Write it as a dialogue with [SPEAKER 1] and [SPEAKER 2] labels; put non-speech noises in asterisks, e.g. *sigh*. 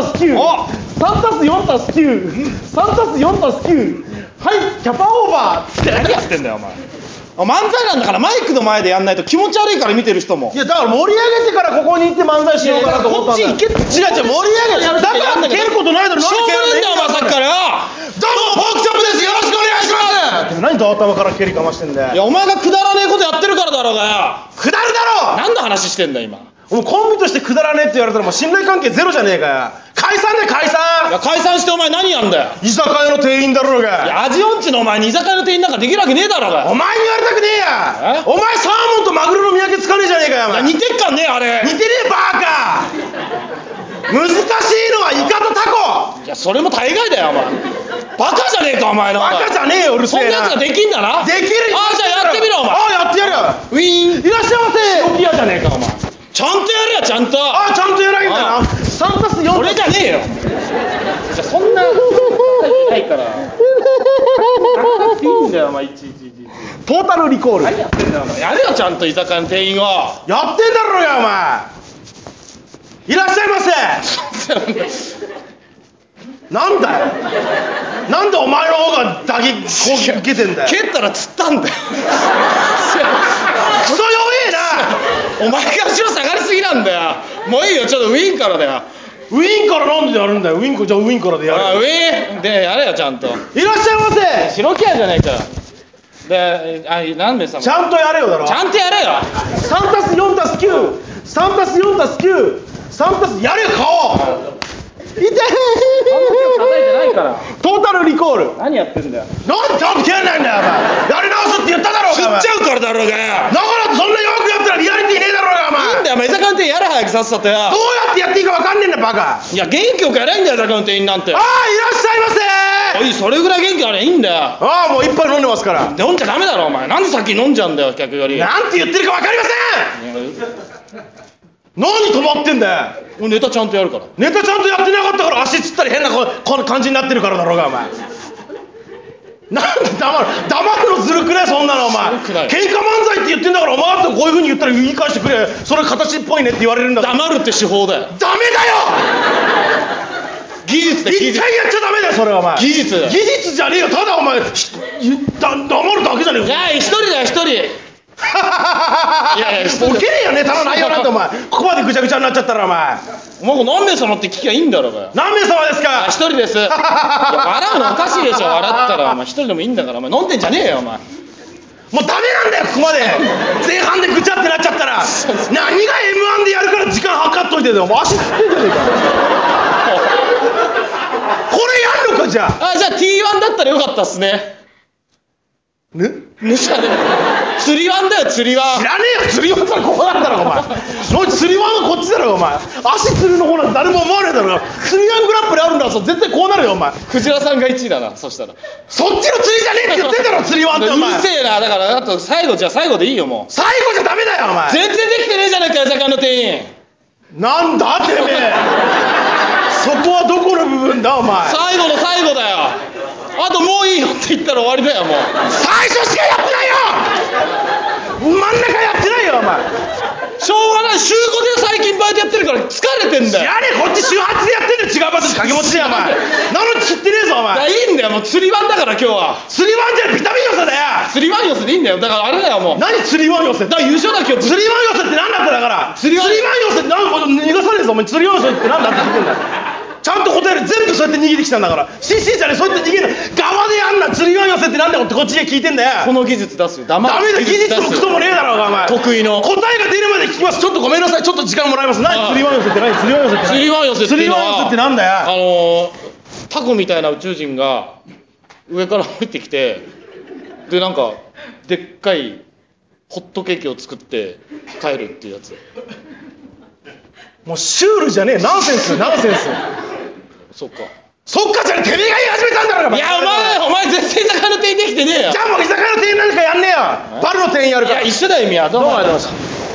[SPEAKER 1] 4たす93たす4たす9はいキャパオーバー。って
[SPEAKER 2] 何やってんだよお前。漫才なんだからマイクの前でやんないと気持ち悪いから見てる人も。
[SPEAKER 1] いやだから盛り上げてからここに行って漫才しようかなと思ったんだよ。
[SPEAKER 2] こっち行けって
[SPEAKER 1] 違う違う盛り上げてだから蹴ることないだろ。
[SPEAKER 2] しょうがねえんだよお前さっきから。よ
[SPEAKER 1] どうもポークチョップです。よろしくお願いします。何と頭から蹴りかましてんだよ。
[SPEAKER 2] いやお前がくだらねえことやってるからだろうがよ。
[SPEAKER 1] くだるだろ
[SPEAKER 2] 何の話してんだよ今
[SPEAKER 1] もうコンビとしてくだらねえって言われたらもう信頼関係ゼロじゃねえかよ。解散で解
[SPEAKER 2] いや
[SPEAKER 1] 散
[SPEAKER 2] 解散してお前何やんだよ。
[SPEAKER 1] 居酒屋の店員だろう
[SPEAKER 2] い
[SPEAKER 1] が
[SPEAKER 2] や味音痴のお前に居酒屋の店員なんかできるわけねえだろうが。
[SPEAKER 1] お前に言われたくねえや。
[SPEAKER 2] え？
[SPEAKER 1] お前サーモンとマグロの見分けつかねえじゃねえかよお前。
[SPEAKER 2] 似てっかんねえあれ。
[SPEAKER 1] 似てねえバカ。難しいのはイカとタコ。
[SPEAKER 2] いやそれも大概だよお前。バカじゃねえかお前な
[SPEAKER 1] バカじゃねえようるせえな。
[SPEAKER 2] そんなやつができんだな。
[SPEAKER 1] できる
[SPEAKER 2] ああじゃあやってみろお前。
[SPEAKER 1] ああやってやるよ。
[SPEAKER 2] ウィーン。
[SPEAKER 1] いらっしゃいませ。
[SPEAKER 2] ピアじゃねえかお前ちゃんとやれよちゃんと。
[SPEAKER 1] ああちゃんとやらないんだな。
[SPEAKER 2] あ。
[SPEAKER 1] 3たす4
[SPEAKER 2] 俺じゃねえよ。じゃあそんなないから。いいんだよお前いちいち
[SPEAKER 1] トータルリコール。やって
[SPEAKER 2] 何やってんだよお前。やれよちゃんと居酒屋の店員を。
[SPEAKER 1] んだろうがお前。いらっしゃいませ。なんだよ。なんでお前の方が打撃攻撃受けてんだよ。
[SPEAKER 2] 蹴ったら釣ったんだよ。
[SPEAKER 1] クソ弱えな
[SPEAKER 2] お前が後ろ下がりすぎなんだよ。もういいよちょっとウィーンからだよ
[SPEAKER 1] ウィンからなんでやるんだよ。ウィンコじゃあウィンからでや
[SPEAKER 2] あウ
[SPEAKER 1] る
[SPEAKER 2] ィーン？でやれよちゃんと。
[SPEAKER 1] いらっしゃいませ。
[SPEAKER 2] 白木屋じゃねえかよ。であ何名様？
[SPEAKER 1] ちゃんとやれよだろ。
[SPEAKER 2] ちゃんとやれよ。
[SPEAKER 1] 3たす4たす93たす4たす93たすやれよ顔痛い。
[SPEAKER 2] 叩いてないから。
[SPEAKER 1] トータルリコール。
[SPEAKER 2] 何やってんだよ。
[SPEAKER 1] なんでちゃんと蹴んないんだよお前。やり直すって言っただろう
[SPEAKER 2] 釣
[SPEAKER 1] がお前。
[SPEAKER 2] っちゃうからだろうが。よ
[SPEAKER 1] だからそんな弱くやったらリアリティねえだろうがお前。
[SPEAKER 2] いいんだよお前居酒屋の店員やれ早くさっさとよ。
[SPEAKER 1] どうやってやっていいか分かんねえんだバカ。あ
[SPEAKER 2] いや元気よくやれんだよ居酒屋の店員なんて。
[SPEAKER 1] あいらっしゃいませ。
[SPEAKER 2] おいそれぐらい元気あれいいんだよ。
[SPEAKER 1] ああもう一杯飲んでますから。
[SPEAKER 2] 飲んじゃダメだろお前。なんで先に飲んじゃうんだよ客より。
[SPEAKER 1] なんて言ってるか分かりません何止まってんだよ。
[SPEAKER 2] 俺ネタちゃんとやるから。
[SPEAKER 1] ネタちゃんとやってなかったから足つったり変なここの感じになってるからだろうがお前。なんで黙る。黙るのずるくねそんなのお前。喧嘩漫才って言ってんだからお前だってこういうふうに言ったら言い返してくれ。それ形っぽいねって言われるんだ
[SPEAKER 2] 黙るって手法だよ。
[SPEAKER 1] ダメ
[SPEAKER 2] 技術
[SPEAKER 1] だよ一回やっちゃダメだよそれはお前。
[SPEAKER 2] 技術
[SPEAKER 1] 技術じゃねえよ。ただお前黙るだけじゃねえよ。
[SPEAKER 2] いや一人だよ一人
[SPEAKER 1] い
[SPEAKER 2] やいや
[SPEAKER 1] ボケねえよネタの内容なんてお前。ここまでぐちゃぐちゃになっちゃったらお前。
[SPEAKER 2] お前何名様って聞きゃいいんだろうがよ
[SPEAKER 1] 何名様ですか？
[SPEAKER 2] あ一人です。*laughs* いや笑うのおかしいでしょ笑ったら。お前一人でもいいんだからお前飲んでんじゃねえよお前。
[SPEAKER 1] もうダメなんだよここまで。前半でぐちゃってなっちゃったら何が m 1でやるから時間計っといてだよ。もう足つってんじゃねえかこれやんのかじゃあ。
[SPEAKER 2] あじゃあ T1 だったらよかったっすね。
[SPEAKER 1] ね？
[SPEAKER 2] ねじゃね釣りワンだよ釣りワン
[SPEAKER 1] 知らねえよ釣り輪ったらここなんだろお前。*laughs* おい釣り輪がこっちだろお前。足釣るの方なんて誰も思わねえだろ。釣り輪グランプリあるんだぞ。絶対こうなるよお前。
[SPEAKER 2] クジラさんが1位だなそしたら。
[SPEAKER 1] そっちの釣りじゃねえって言ってんだろ釣り輪ってお
[SPEAKER 2] う
[SPEAKER 1] 前
[SPEAKER 2] るせえな。だからあと最後じゃあ最後でいいよもう。
[SPEAKER 1] 最後じゃダメだよお前。
[SPEAKER 2] 全然できてねえじゃねえか居酒屋の店員。
[SPEAKER 1] なんだてめえ。そこはどこの部分だお前。
[SPEAKER 2] 最後の最後だよ。あともういいよって言ったら終わりだよもう。
[SPEAKER 1] 最初しかやってないよ真ん中やってないよお前
[SPEAKER 2] しょうがない週5で最近バイトやってるから疲れてんだよ。
[SPEAKER 1] やれこっち週8でやってんだよ違う場所で掛け持ちでお前。*laughs* なのに釣ってねえぞお前。
[SPEAKER 2] いいんだよもう釣りワンだから今日は。
[SPEAKER 1] 釣りワンじゃビタミン寄せだよ。
[SPEAKER 2] 釣りワン寄せでいいんだよ。だからあれだよもう。
[SPEAKER 1] 何釣りワン寄せって？
[SPEAKER 2] だから優勝だ今日。
[SPEAKER 1] 釣りワン寄せって何だってだから。
[SPEAKER 2] 釣りワン
[SPEAKER 1] 寄せ。って何逃がさねえぞお前釣りワン寄せって何だって。聞くんだよ *laughs* ちゃんと答える。全部そうやって逃げてきたんだから。CC じゃねえ。そうやって逃げる。側でやんな釣りワン寄せってなんだよってこっちで聞いてんだよ
[SPEAKER 2] この技術出すよ。黙
[SPEAKER 1] ダメだ。技術もクソもねえだろお前。
[SPEAKER 2] 得意の。
[SPEAKER 1] 答えが出るまで聞きます。ちょっとごめんなさい。ちょっと時間もらいます。何釣りワン寄せって何？釣りワン寄せって何？
[SPEAKER 2] 釣りワン寄せって
[SPEAKER 1] 釣りワン寄せってなんだよ。
[SPEAKER 2] あのータコみたいな宇宙人が上から降りてきてでなんかでっかいホットケーキを作って帰るっていうやつ。
[SPEAKER 1] もうシュールじゃねえ。ナンセンス。ナンセンス
[SPEAKER 2] そっか。
[SPEAKER 1] そっかじゃねえてめえが言い始めたんだろ
[SPEAKER 2] いやお前お前絶対居酒屋の店員できてねえよ。
[SPEAKER 1] じゃあもう居酒屋の店員なんかやんねえよ。バルの店員やるから。
[SPEAKER 2] いや一緒だよ意味
[SPEAKER 1] どうもありがとうございました